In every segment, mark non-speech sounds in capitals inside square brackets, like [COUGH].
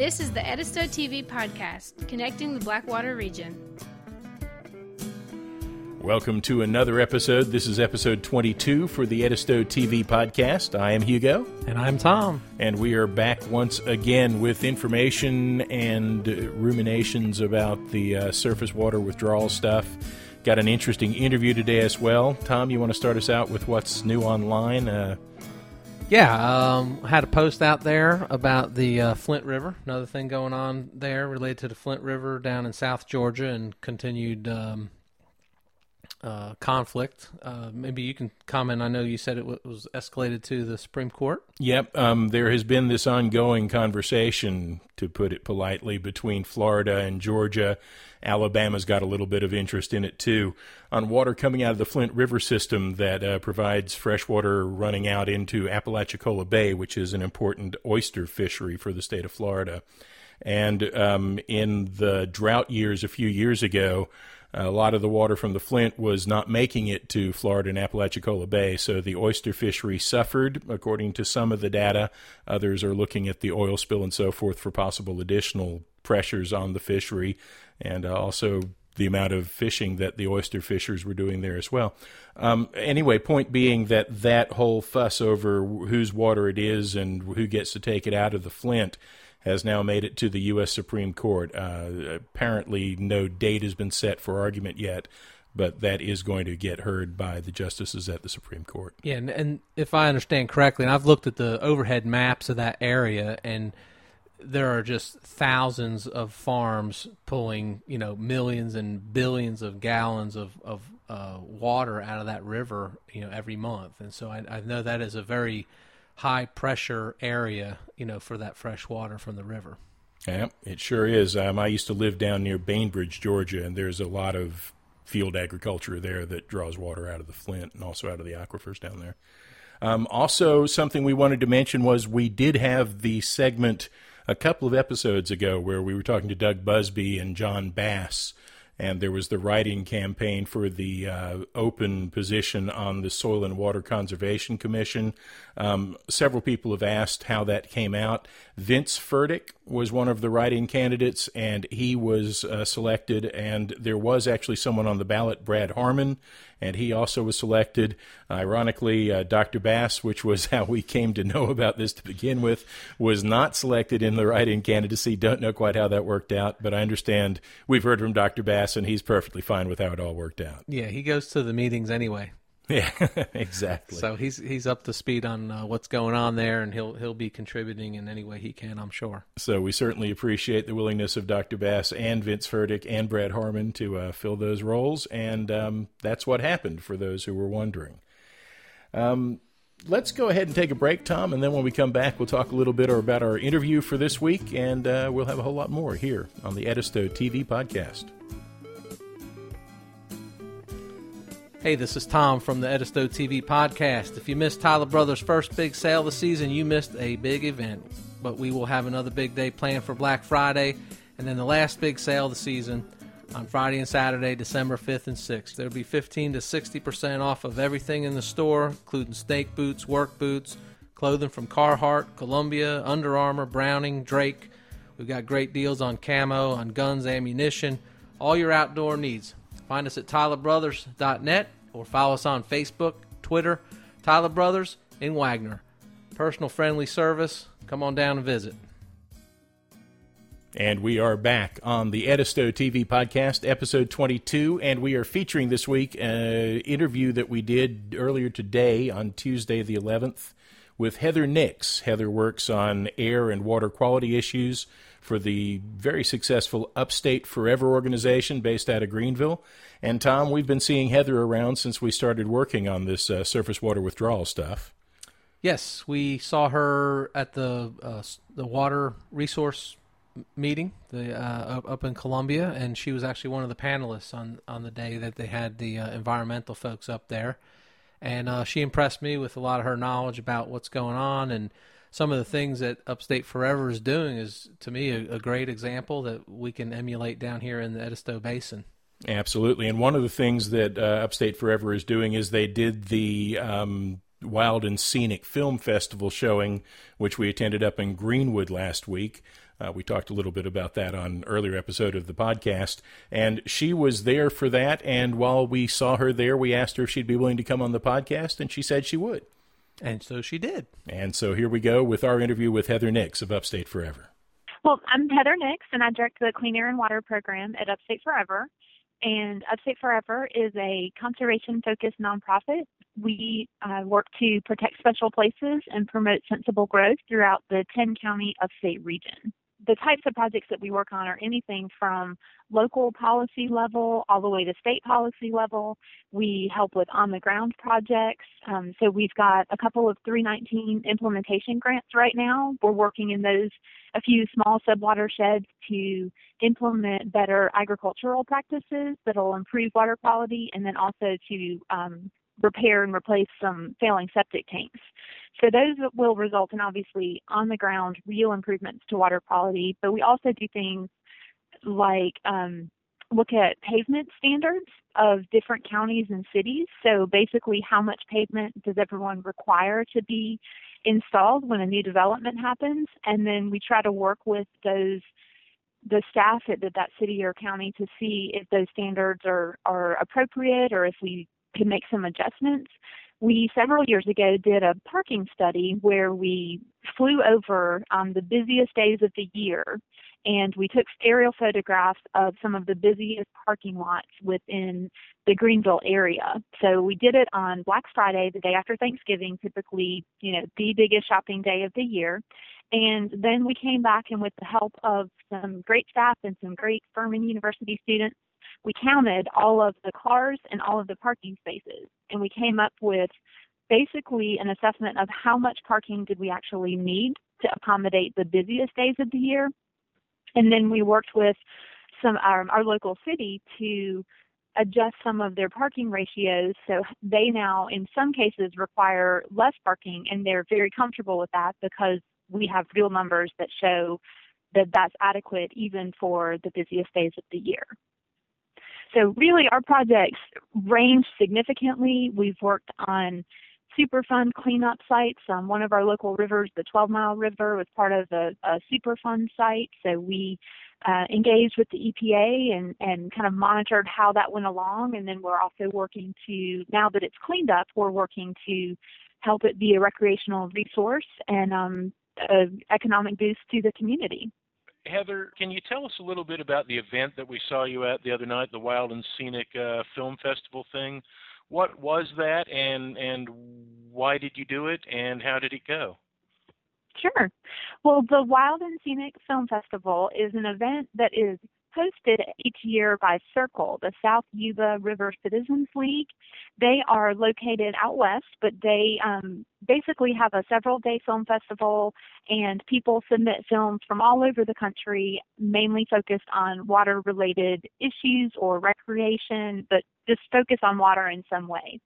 This is the Edisto TV podcast, connecting the Blackwater region. Welcome to another episode. This is episode 22 for the Edisto TV podcast. I am Hugo. And I'm Tom. And we are back once again with information and ruminations about the uh, surface water withdrawal stuff. Got an interesting interview today as well. Tom, you want to start us out with what's new online? Uh, yeah, um, had a post out there about the uh, Flint River. Another thing going on there related to the Flint River down in South Georgia and continued um, uh, conflict. Uh, maybe you can comment. I know you said it w- was escalated to the Supreme Court. Yep. Um, there has been this ongoing conversation, to put it politely, between Florida and Georgia. Alabama's got a little bit of interest in it too, on water coming out of the Flint River system that uh, provides fresh water running out into Apalachicola Bay, which is an important oyster fishery for the state of Florida. And um, in the drought years a few years ago, a lot of the water from the Flint was not making it to Florida and Apalachicola Bay, so the oyster fishery suffered, according to some of the data. Others are looking at the oil spill and so forth for possible additional pressures on the fishery, and uh, also the amount of fishing that the oyster fishers were doing there as well. Um, anyway, point being that that whole fuss over whose water it is and who gets to take it out of the Flint has now made it to the U.S. Supreme Court. Uh, apparently, no date has been set for argument yet, but that is going to get heard by the justices at the Supreme Court. Yeah, and, and if I understand correctly, and I've looked at the overhead maps of that area, and there are just thousands of farms pulling, you know, millions and billions of gallons of of uh, water out of that river, you know, every month, and so I, I know that is a very high pressure area, you know, for that fresh water from the river. Yeah, it sure is. Um, I used to live down near Bainbridge, Georgia, and there's a lot of field agriculture there that draws water out of the Flint and also out of the aquifers down there. Um, also, something we wanted to mention was we did have the segment a couple of episodes ago where we were talking to Doug Busby and John Bass and there was the writing campaign for the uh, open position on the Soil and Water Conservation Commission. Um, several people have asked how that came out. Vince Furtick was one of the writing candidates, and he was uh, selected. And there was actually someone on the ballot, Brad Harmon, and he also was selected. Ironically, uh, Dr. Bass, which was [LAUGHS] how we came to know about this to begin with, was not selected in the writing candidacy. Don't know quite how that worked out, but I understand we've heard from Dr. Bass, and he's perfectly fine with how it all worked out. Yeah, he goes to the meetings anyway. [LAUGHS] Yeah, exactly. So he's he's up to speed on uh, what's going on there, and he'll he'll be contributing in any way he can, I'm sure. So we certainly appreciate the willingness of Dr. Bass and Vince Furtick and Brad Harmon to uh, fill those roles, and um, that's what happened for those who were wondering. Um, let's go ahead and take a break, Tom, and then when we come back, we'll talk a little bit about our interview for this week, and uh, we'll have a whole lot more here on the Edisto TV podcast. Hey, this is Tom from the Edisto TV podcast. If you missed Tyler Brothers' first big sale of the season, you missed a big event. But we will have another big day planned for Black Friday, and then the last big sale of the season on Friday and Saturday, December 5th and 6th. There'll be 15 to 60% off of everything in the store, including snake boots, work boots, clothing from Carhartt, Columbia, Under Armour, Browning, Drake. We've got great deals on camo, on guns, ammunition, all your outdoor needs. Find us at tylerbrothers.net or follow us on Facebook, Twitter, Tyler Brothers in Wagner. Personal friendly service. Come on down and visit. And we are back on the Edisto TV podcast, episode 22. And we are featuring this week an interview that we did earlier today on Tuesday, the 11th, with Heather Nix. Heather works on air and water quality issues for the very successful Upstate Forever organization based out of Greenville. And Tom, we've been seeing Heather around since we started working on this uh, surface water withdrawal stuff. Yes, we saw her at the uh, the water resource meeting the uh, up in Columbia, and she was actually one of the panelists on on the day that they had the uh, environmental folks up there. And uh, she impressed me with a lot of her knowledge about what's going on and some of the things that Upstate Forever is doing is, to me, a, a great example that we can emulate down here in the Edisto Basin. Absolutely. And one of the things that uh, Upstate Forever is doing is they did the um, Wild and Scenic Film Festival showing, which we attended up in Greenwood last week. Uh, we talked a little bit about that on an earlier episode of the podcast, and she was there for that. And while we saw her there, we asked her if she'd be willing to come on the podcast, and she said she would. And so she did. And so here we go with our interview with Heather Nix of Upstate Forever. Well, I'm Heather Nix, and I direct the Clean Air and Water program at Upstate Forever. And Upstate Forever is a conservation focused nonprofit. We uh, work to protect special places and promote sensible growth throughout the 10 county upstate region the types of projects that we work on are anything from local policy level all the way to state policy level. We help with on the ground projects. Um, so we've got a couple of 319 implementation grants right now. We're working in those, a few small subwatersheds to implement better agricultural practices that'll improve water quality and then also to um, repair and replace some failing septic tanks. So those will result in obviously on the ground real improvements to water quality, but we also do things like um, look at pavement standards of different counties and cities. So basically, how much pavement does everyone require to be installed when a new development happens? And then we try to work with those the staff at that city or county to see if those standards are, are appropriate or if we can make some adjustments. We several years ago did a parking study where we flew over um, the busiest days of the year and we took aerial photographs of some of the busiest parking lots within the Greenville area. So we did it on Black Friday, the day after Thanksgiving, typically, you know, the biggest shopping day of the year. And then we came back and with the help of some great staff and some great Furman University students, we counted all of the cars and all of the parking spaces, and we came up with basically an assessment of how much parking did we actually need to accommodate the busiest days of the year. And then we worked with some our, our local city to adjust some of their parking ratios so they now in some cases require less parking and they're very comfortable with that because we have real numbers that show that that's adequate even for the busiest days of the year. So really our projects range significantly. We've worked on Superfund cleanup sites. Um, one of our local rivers, the 12 Mile River, was part of a, a Superfund site. So we uh, engaged with the EPA and, and kind of monitored how that went along. And then we're also working to, now that it's cleaned up, we're working to help it be a recreational resource and um, an economic boost to the community. Heather, can you tell us a little bit about the event that we saw you at the other night, the Wild and Scenic uh, Film Festival thing? What was that, and and why did you do it, and how did it go? Sure. Well, the Wild and Scenic Film Festival is an event that is hosted each year by SYRCL, the South Yuba River Citizens League. They are located out west, but they um, basically have a several day film festival, and people submit films from all over the country, mainly focused on water related issues or recreation, but just focus on water in some way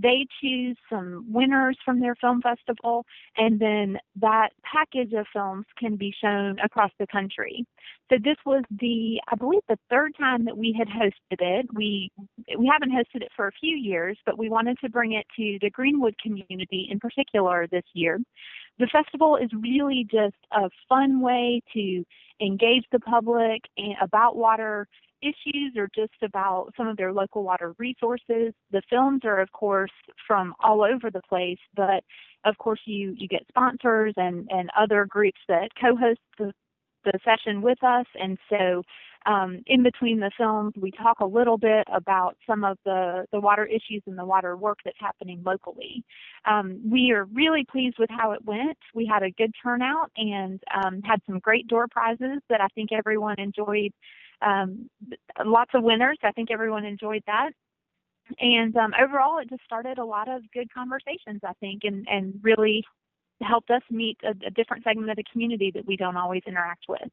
they choose some winners from their film festival, and then that package of films can be shown across the country. So this was the, I believe, the third time that we had hosted it. We we haven't hosted it for a few years, but we wanted to bring it to the Greenwood community in particular this year. The festival is really just a fun way to engage the public eh, about water issues or just about some of their local water resources. The films are, of course, from all over the place, but of course, you you get sponsors and and other groups that co-host the the session with us, and so. Um, in between the films, we talk a little bit about some of the, the water issues and the water work that's happening locally. Um, we are really pleased with how it went. We had a good turnout and um, had some great door prizes that I think everyone enjoyed um, lots of winners. I think everyone enjoyed that. And um, overall, it just started a lot of good conversations, I think, and, and really helped us meet a, a different segment of the community that we don't always interact with.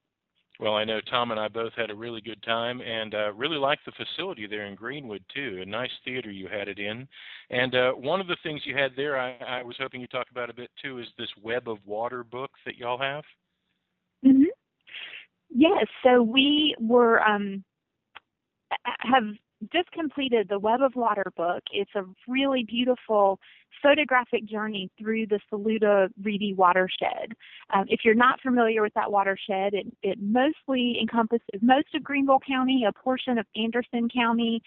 Well, I know Tom and I both had a really good time and uh, really liked the facility there in Greenwood, too. A nice theater you had it in. And uh, one of the things you had there, I, I was hoping you'd talk about a bit, too, is this Web of Water book that y'all have. Yes, so we were um, have just completed the Web of Water book. It's a really beautiful photographic journey through the Saluda Reedy watershed. Um, if you're not familiar with that watershed, it, it mostly encompasses most of Greenville County, a portion of Anderson County,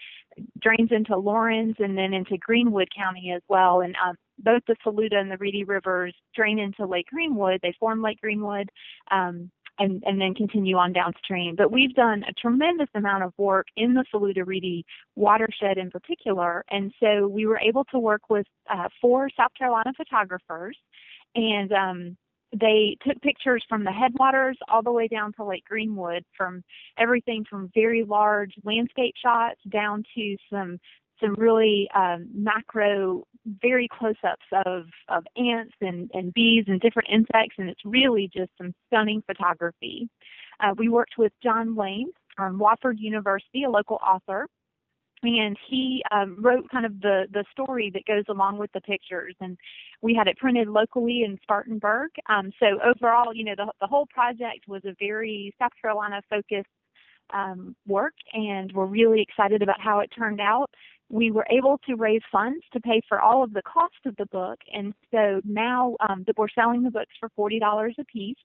drains into Laurens, and then into Greenwood County as well. And um, both the Saluda and the Reedy rivers drain into Lake Greenwood. They form Lake Greenwood. Um, and, and then continue on downstream. But we've done a tremendous amount of work in the Saluda Reedy watershed in particular. And so we were able to work with uh, four South Carolina photographers and um, they took pictures from the headwaters all the way down to Lake Greenwood from everything from very large landscape shots down to some some really um, macro, very close-ups of, of ants and, and bees and different insects, and it's really just some stunning photography. Uh, we worked with John Lane from Wofford University, a local author, and he um, wrote kind of the the story that goes along with the pictures and we had it printed locally in spartanburg um, so overall you know the, the whole project was a very south carolina focused um, work and we're really excited about how it turned out we were able to raise funds to pay for all of the cost of the book and so now um, we're selling the books for $40 a piece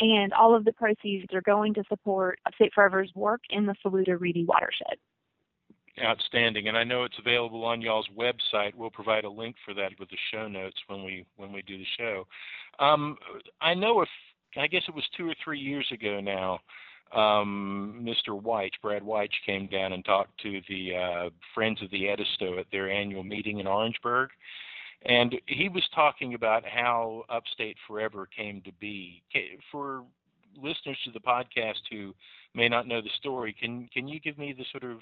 and all of the proceeds are going to support Upstate Forever's work in the Saluda Reedy watershed. Outstanding, and I know it's available on y'all's website. We'll provide a link for that with the show notes when we when we do the show. Um, I know if I guess it was two or three years ago now um, Mr. White, Brad White, came down and talked to the uh, Friends of the Edisto at their annual meeting in Orangeburg. And he was talking about how Upstate Forever came to be. For listeners to the podcast who may not know the story, can can you give me the sort of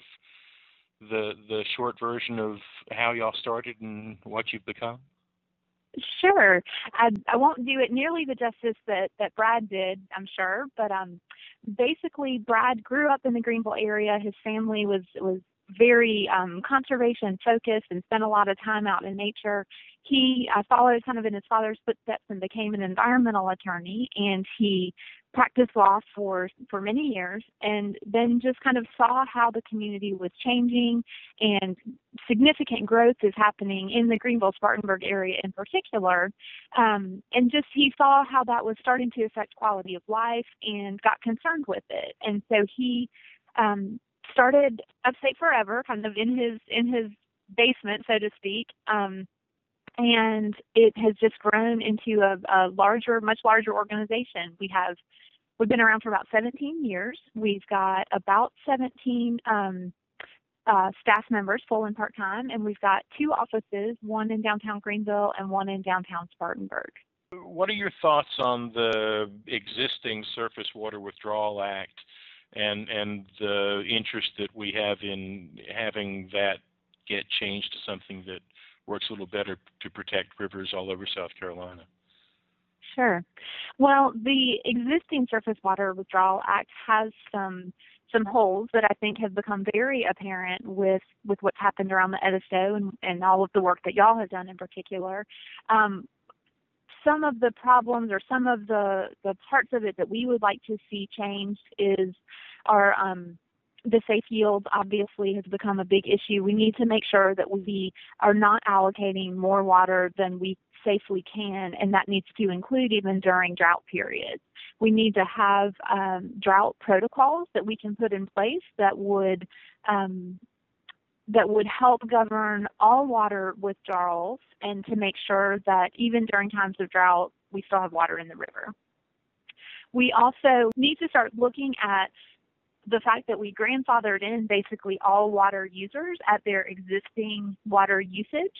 the the short version of how y'all started and what you've become? Sure. I, I won't do it nearly the justice that, that Brad did, I'm sure, but um, basically Brad grew up in the Greenville area. His family was was very um, conservation focused and spent a lot of time out in nature. He uh, followed kind of in his father's footsteps and became an environmental attorney, and he practiced law for for many years and then just kind of saw how the community was changing and significant growth is happening in the greenville spartanburg area in particular. Um, and just he saw how that was starting to affect quality of life and got concerned with it. And so he um, started upstate forever kind of in his in his basement so to speak um, and it has just grown into a, a larger, much larger organization. We have we've been around for about 17 years. We've got about 17 um, uh, staff members, full and part time, and we've got two offices, one in downtown Greenville and one in downtown Spartanburg. What are your thoughts on the existing Surface Water Withdrawal Act and and the interest that we have in having that get changed to something that works a little better to protect rivers all over South Carolina? Sure. Well, the existing Surface Water Withdrawal Act has some some holes that I think have become very apparent with with what's happened around the Edisto and, and all of the work that y'all have done in particular. Um, some of the problems or some of the the parts of it that we would like to see changed is are um, the safe yield obviously has become a big issue. We need to make sure that we are not allocating more water than we safely can, and that needs to include even during drought periods. We need to have um, drought protocols that we can put in place that would um, that would help govern all water withdrawals and to make sure that even during times of drought, we still have water in the river. We also need to start looking at the fact that we grandfathered in basically all water users at their existing water usage.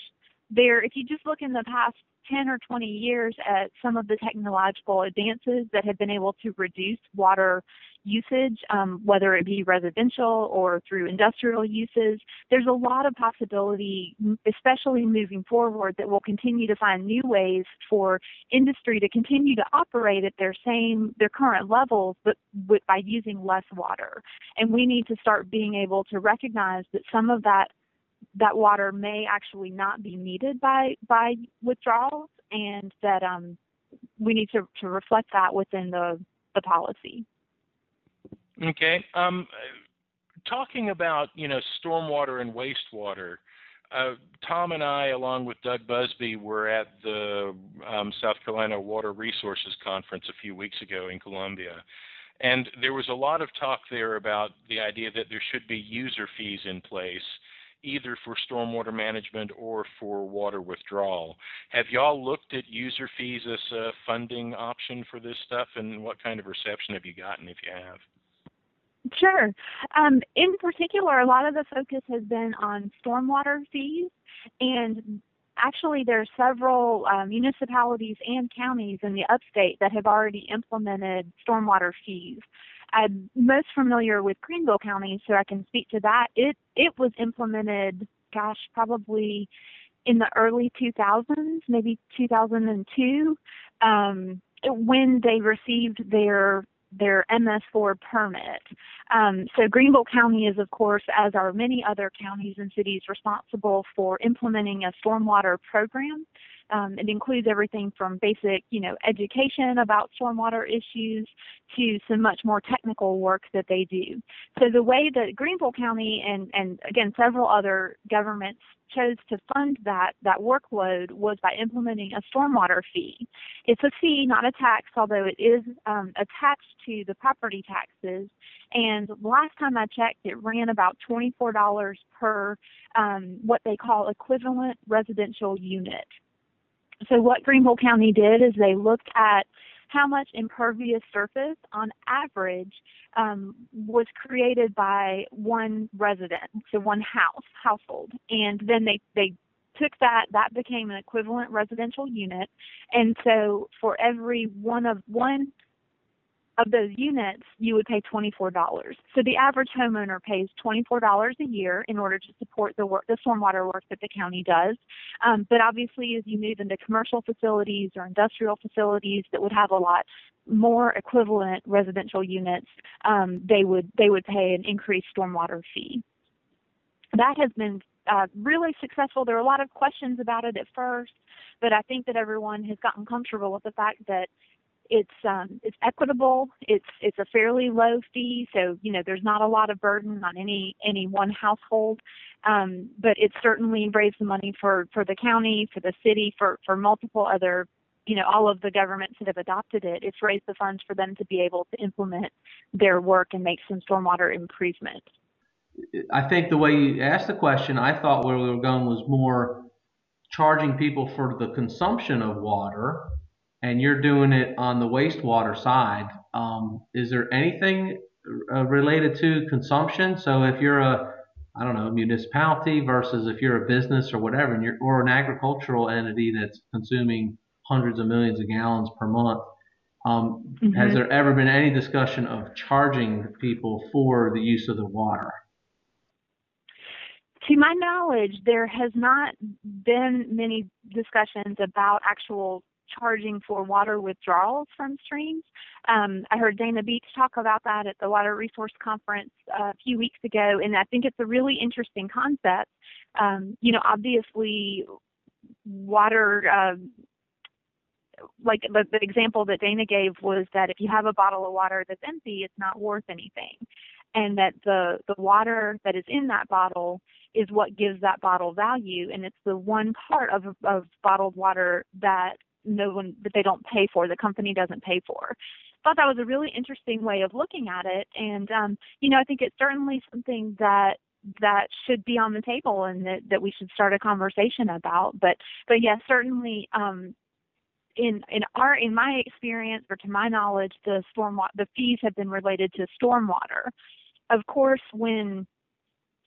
There, if you just look in the past 10 or 20 years at some of the technological advances that have been able to reduce water usage, um, whether it be residential or through industrial uses. There's a lot of possibility, especially moving forward, that we'll continue to find new ways for industry to continue to operate at their same, their current levels, but with, by using less water. And we need to start being able to recognize that some of that that water may actually not be needed by by withdrawals, and that um, we need to, to reflect that within the the policy. Okay. Um, talking about you know stormwater and wastewater. Uh, Tom and I, along with Doug Busby, were at the um, South Carolina Water Resources Conference a few weeks ago in Columbia. And there was a lot of talk there about the idea that there should be user fees in place, either for stormwater management or for water withdrawal. Have y'all looked at user fees as a funding option for this stuff, and what kind of reception have you gotten if you have? Sure. Um, in particular, a lot of the focus has been on stormwater fees, and actually, there are several uh, municipalities and counties in the upstate that have already implemented stormwater fees. I'm most familiar with Greenville County, so I can speak to that. It it was implemented, gosh, probably in the early 2000s, maybe 2002, um, when they received their their MS4 permit. Um, so Greenville County is, of course, as are many other counties and cities, responsible for implementing a stormwater program. Um, it includes everything from basic, you know, education about stormwater issues to some much more technical work that they do. So the way that Greenville County and, and again several other governments chose to fund that that workload was by implementing a stormwater fee. It's a fee, not a tax, although it is um, attached to the property taxes. And last time I checked, it ran about $24 per um, what they call equivalent residential unit. So what Greenville County did is they looked at how much impervious surface on average um, was created by one resident, so one house, household. And then they, they took that, that became an equivalent residential unit. And so for every one of one of those units, you would pay $24. So the average homeowner pays $24 a year in order to support the work, the stormwater work that the county does. Um, but obviously, as you move into commercial facilities or industrial facilities that would have a lot more equivalent residential units, um, they would they would pay an increased stormwater fee. That has been uh, really successful. There were a lot of questions about it at first, but I think that everyone has gotten comfortable with the fact that it's um, it's equitable. It's it's a fairly low fee, so you know there's not a lot of burden on any any one household. Um, but it certainly raised the money for for the county, for the city, for for multiple other you know all of the governments that have adopted it. It's raised the funds for them to be able to implement their work and make some stormwater improvement. I think the way you asked the question, I thought where we were going was more charging people for the consumption of water and you're doing it on the wastewater side, um, is there anything uh, related to consumption? So if you're a I don't know, municipality versus if you're a business or whatever, and you're, or an agricultural entity that's consuming hundreds of millions of gallons per month. Um, mm-hmm. Has there ever been any discussion of charging people for the use of the water? To my knowledge, there has not been many discussions about actual charging for water withdrawals from streams. Um, I heard Dana Beach talk about that at the Water Resource Conference a few weeks ago, and I think it's a really interesting concept. Um, you know, obviously, water. Uh, like the, the example that Dana gave was that if you have a bottle of water that's empty, it's not worth anything and that the the water that is in that bottle is what gives that bottle value and it's the one part of of bottled water that no one that they don't pay for, the company doesn't pay for. Thought that was a really interesting way of looking at it, and um, you know I think it's certainly something that that should be on the table and that, that we should start a conversation about. But but yes, yeah, certainly um, in in our in my experience or to my knowledge, the storm the fees have been related to stormwater. Of course, when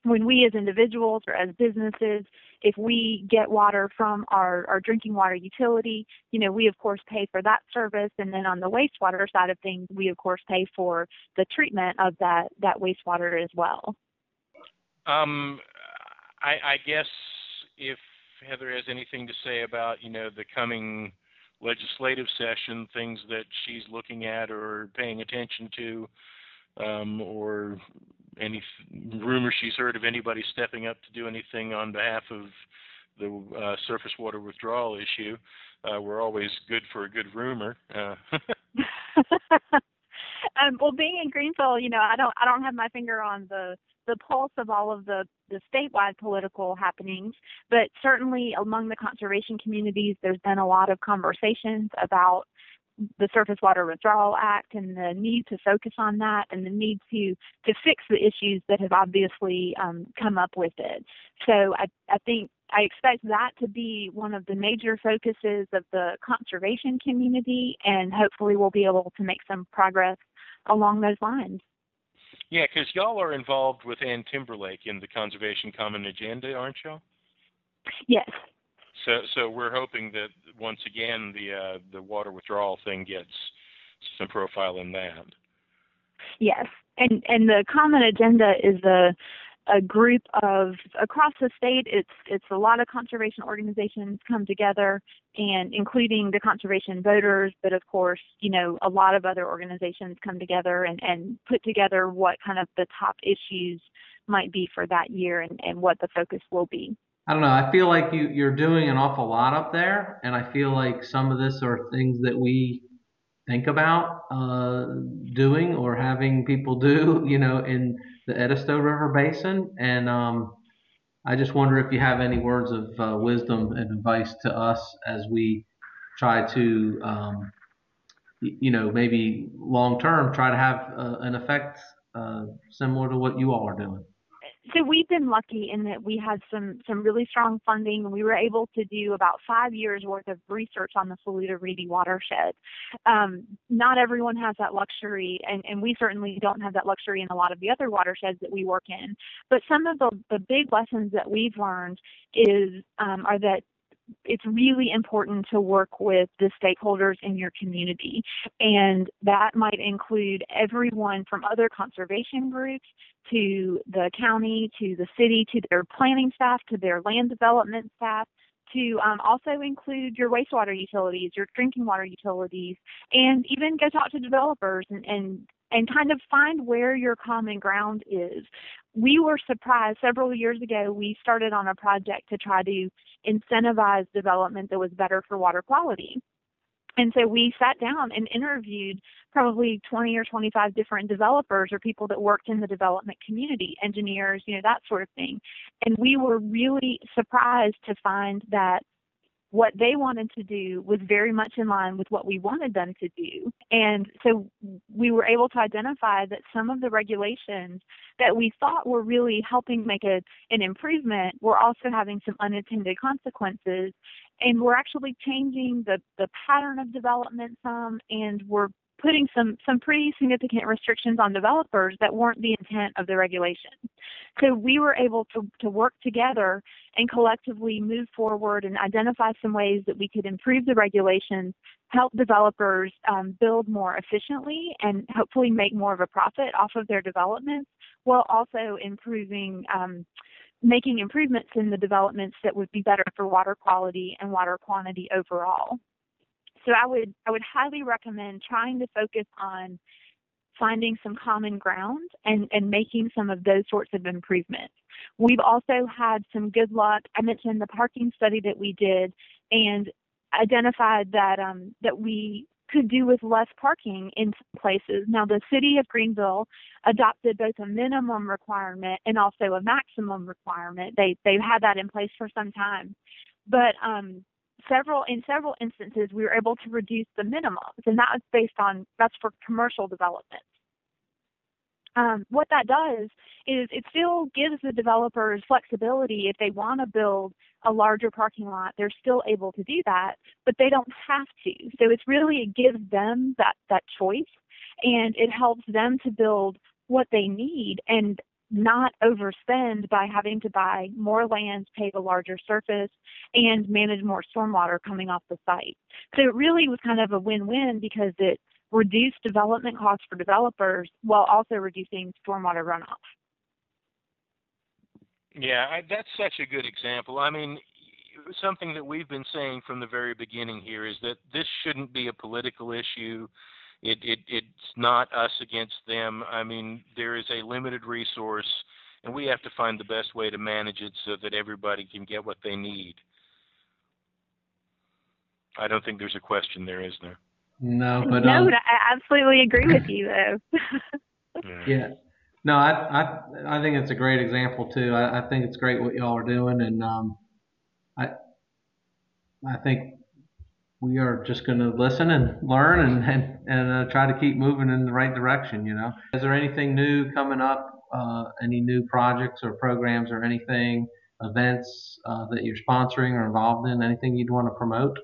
when we as individuals or as businesses, if we get water from our, our drinking water utility, you know, we of course pay for that service. And then on the wastewater side of things, we of course pay for the treatment of that, that wastewater as well. Um, I, I guess if Heather has anything to say about, you know, the coming legislative session, things that she's looking at or paying attention to, um, or any rumors she's heard of anybody stepping up to do anything on behalf of the uh, surface water withdrawal issue. Uh, we're always good for a good rumor. Uh. [LAUGHS] [LAUGHS] um, well, being in Greenville, you know, I don't I don't have my finger on the the pulse of all of the the statewide political happenings, but certainly among the conservation communities, there's been a lot of conversations about the Surface Water Withdrawal Act and the need to focus on that and the need to to fix the issues that have obviously um, come up with it. So I, I think I expect that to be one of the major focuses of the conservation community, and hopefully we'll be able to make some progress along those lines. Yeah, because y'all are involved with Ann Timberlake in the Conservation Common Agenda, aren't y'all? Yes, so so we're hoping that once again the uh, the water withdrawal thing gets some profile in that. Yes, and and the common agenda is a a group of across the state it's it's a lot of conservation organizations come together and including the conservation voters but of course you know a lot of other organizations come together and and put together what kind of the top issues might be for that year and and what the focus will be I don't know. I feel like you you're doing an awful lot up there, and I feel like some of this are things that we think about uh, doing or having people do, [LAUGHS] you know, in the Edisto River Basin. And um, I just wonder if you have any words of uh, wisdom and advice to us as we try to, um, you know, maybe long term try to have uh, an effect uh, similar to what you all are doing so we've been lucky in that we had some some really strong funding and we were able to do about five years worth of research on the Saluda Reedy watershed. Um, not everyone has that luxury and, and we certainly don't have that luxury in a lot of the other watersheds that we work in. But some of the, the big lessons that we've learned is um, are that it's really important to work with the stakeholders in your community. And that might include everyone from other conservation groups to the county, to the city, to their planning staff, to their land development staff, to um, also include your wastewater utilities, your drinking water utilities, and even go talk to developers and, and and kind of find where your common ground is. We were surprised several years ago. We started on a project to try to incentivize development that was better for water quality. And so we sat down and interviewed probably 20 or 25 different developers or people that worked in the development community, engineers, you know, that sort of thing. And we were really surprised to find that what they wanted to do was very much in line with what we wanted them to do. And so we were able to identify that some of the regulations that we thought were really helping make a, an improvement were also having some unintended consequences. And we're actually changing the, the pattern of development some, and we're putting some some pretty significant restrictions on developers that weren't the intent of the regulation. So we were able to, to work together and collectively move forward and identify some ways that we could improve the regulations, help developers um, build more efficiently, and hopefully make more of a profit off of their developments, while also improving. Um, making improvements in the developments that would be better for water quality and water quantity overall so I would I would highly recommend trying to focus on finding some common ground and, and making some of those sorts of improvements. We've also had some good luck. I mentioned the parking study that we did and identified that um, that we could do with less parking in some places. Now the city of Greenville adopted both a minimum requirement and also a maximum requirement. They they've had that in place for some time. But um, several in several instances we were able to reduce the minimums and that was based on that's for commercial development. Um, what that does is it still gives the developers flexibility. If they want to build a larger parking lot they're still able to do that but they don't have to. So it's really it gives them that that choice and it helps them to build what they need and not overspend by having to buy more land, pave a larger surface, and manage more stormwater coming off the site. So it really was kind of a win-win because it reduced development costs for developers while also reducing stormwater runoff. Yeah, I, that's such a good example. I mean, something that we've been saying from the very beginning here is that this shouldn't be a political issue. It, it it's not us against them. I mean, there is a limited resource, and we have to find the best way to manage it so that everybody can get what they need. I don't think there's a question there, is there? No, but no, um, I absolutely agree with you though. [LAUGHS] yeah, no, I I I think it's a great example too. I, I think it's great what y'all are doing, and um, I I think we are just going to listen and learn and and, and uh, try to keep moving in the right direction. You know, is there anything new coming up? Uh, any new projects or programs or anything, events uh, that you're sponsoring or involved in? Anything you'd want to promote?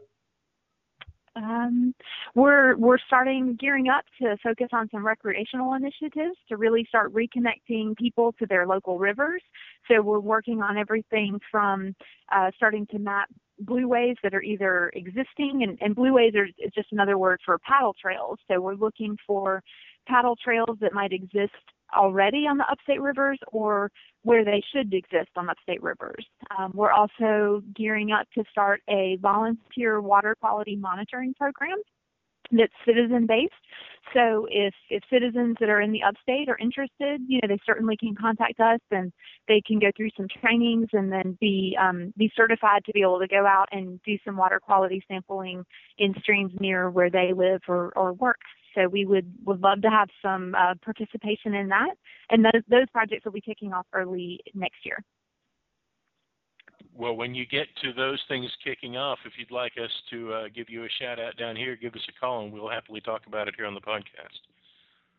Um, we're we're starting gearing up to focus on some recreational initiatives to really start reconnecting people to their local rivers. So we're working on everything from uh, starting to map blueways that are either existing and, and blueways are is just another word for paddle trails. So we're looking for paddle trails that might exist already on the upstate rivers or where they should exist on upstate rivers. Um, we're also gearing up to start a volunteer water quality monitoring program that's citizen based. So if if citizens that are in the upstate are interested, you know, they certainly can contact us and they can go through some trainings and then be um, be certified to be able to go out and do some water quality sampling in streams near where they live or, or work. So we would would love to have some uh, participation in that, and those those projects will be kicking off early next year. Well, when you get to those things kicking off, if you'd like us to uh, give you a shout out down here, give us a call and we'll happily talk about it here on the podcast.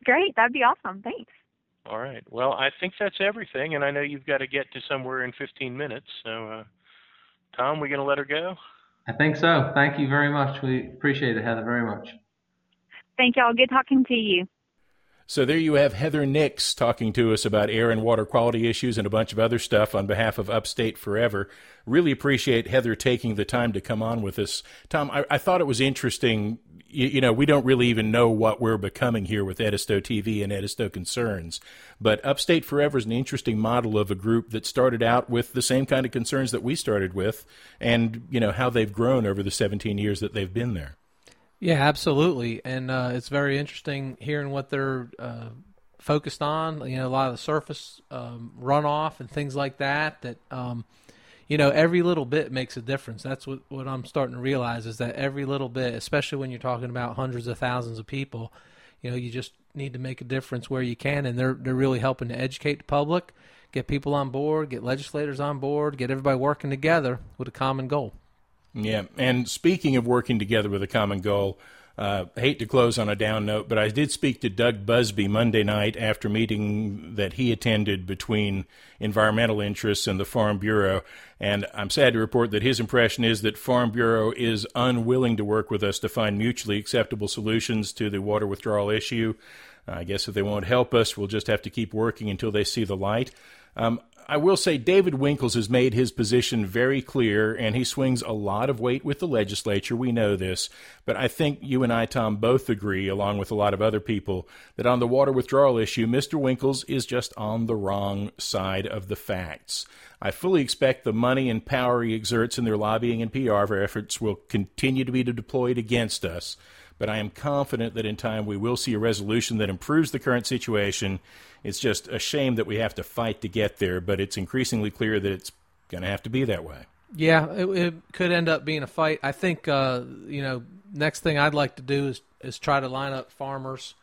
Great, that'd be awesome. Thanks. All right. Well, I think that's everything, and I know you've got to get to somewhere in 15 minutes. So, uh, Tom, we're going to let her go? I think so. Thank you very much. We appreciate it, Heather, very much. Thank y'all. Good talking to you. So there you have Heather Nix talking to us about air and water quality issues and a bunch of other stuff on behalf of Upstate Forever. Really appreciate Heather taking the time to come on with us. Tom, I, I thought it was interesting. You, you, know, we don't really even know what we're becoming here with Edisto TV and Edisto Concerns, but Upstate Forever is an interesting model of a group that started out with the same kind of concerns that we started with, and you know how they've grown over the 17 years that they've been there. Yeah, absolutely, and uh, it's very interesting hearing what they're uh, focused on. You know, a lot of the surface um, runoff and things like that. That um, you know, every little bit makes a difference. That's what what I'm starting to realize is that every little bit, especially when you're talking about hundreds of thousands of people, you know, you just need to make a difference where you can, and they're they're really helping to educate the public, get people on board, get legislators on board, get everybody working together with a common goal. Yeah, and speaking of working together with a common goal, uh, hate to close on a down note, but I did speak to Doug Busby Monday night after meeting that he attended between environmental interests and the Farm Bureau, and I'm sad to report that his impression is that Farm Bureau is unwilling to work with us to find mutually acceptable solutions to the water withdrawal issue. I guess if they won't help us, we'll just have to keep working until they see the light. Um, I will say David Winkles has made his position very clear, and he swings a lot of weight with the legislature. We know this. But I think you and I, Tom, both agree, along with a lot of other people, that on the water withdrawal issue, Mr. Winkles is just on the wrong side of the facts. I fully expect the money and power he exerts in their lobbying and PR efforts will continue to be deployed against us but I am confident that in time we will see a resolution that improves the current situation. It's just a shame that we have to fight to get there, but it's increasingly clear that it's going to have to be that way. Yeah, it, it, could end up being a fight. I think uh, you know. Next thing I'd like to do is is try to line up farmers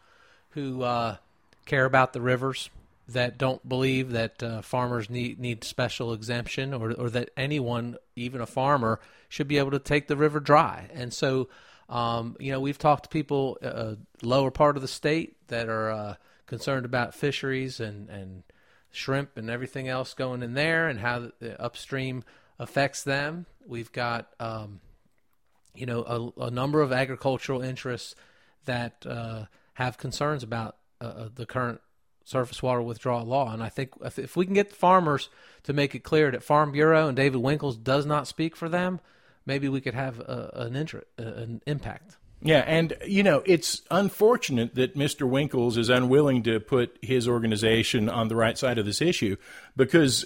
who uh, care about the rivers that don't believe that uh, farmers need need special exemption or or that anyone, even a farmer, should be able to take the river dry. And so um, you know, we've talked to people uh, lower part of the state that are uh, concerned about fisheries and, and shrimp and everything else going in there and how the upstream affects them. We've got, um, you know, a, a, number of agricultural interests that uh, have concerns about uh, uh, the current surface water withdrawal law. And I think if we can get farmers to make it clear that Farm Bureau and David Winkles does not speak for them – maybe we could have a, an, inter- an impact. Yeah, and you know, it's unfortunate that Mr. Winkles is unwilling to put his organization on the right side of this issue because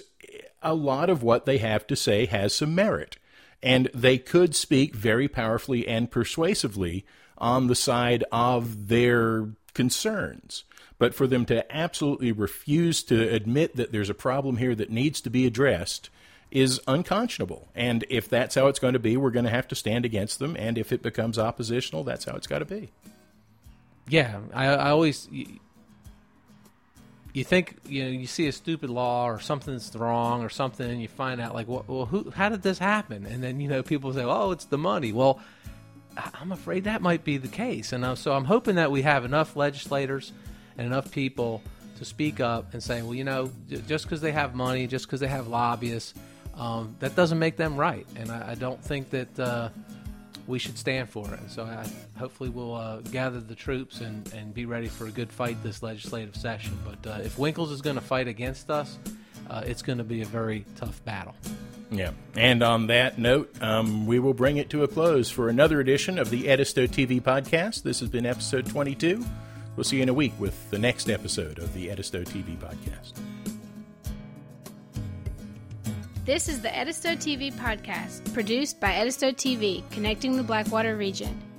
a lot of what they have to say has some merit. And they could speak very powerfully and persuasively on the side of their concerns. But for them to absolutely refuse to admit that there's a problem here that needs to be addressed is unconscionable. And if that's how it's going to be, we're going to have to stand against them. And if it becomes oppositional, that's how it's got to be. Yeah, I, I always you, you think you know you see a stupid law or something's wrong or something, and you find out like, well, well who, how did this happen? And then you know people say, oh, it's the money. Well, I'm afraid that might be the case, and uh, so I'm hoping that we have enough legislators and enough people to speak up and say, well, you know, just because they have money, just because they have lobbyists, um, that doesn't make them right. And I, I don't think that uh, we should stand for it. So I, hopefully we'll uh, gather the troops and, and be ready for a good fight this legislative session. But uh, if Winkles is going to fight against us, uh, it's going to be a very tough battle. Yeah. And on that note, um, we will bring it to a close for another edition of the Edisto TV podcast. This has been episode 22. We'll see you in a week with the next episode of the Edisto TV podcast. This is the Edisto TV podcast, produced by Edisto TV, connecting the Blackwater region.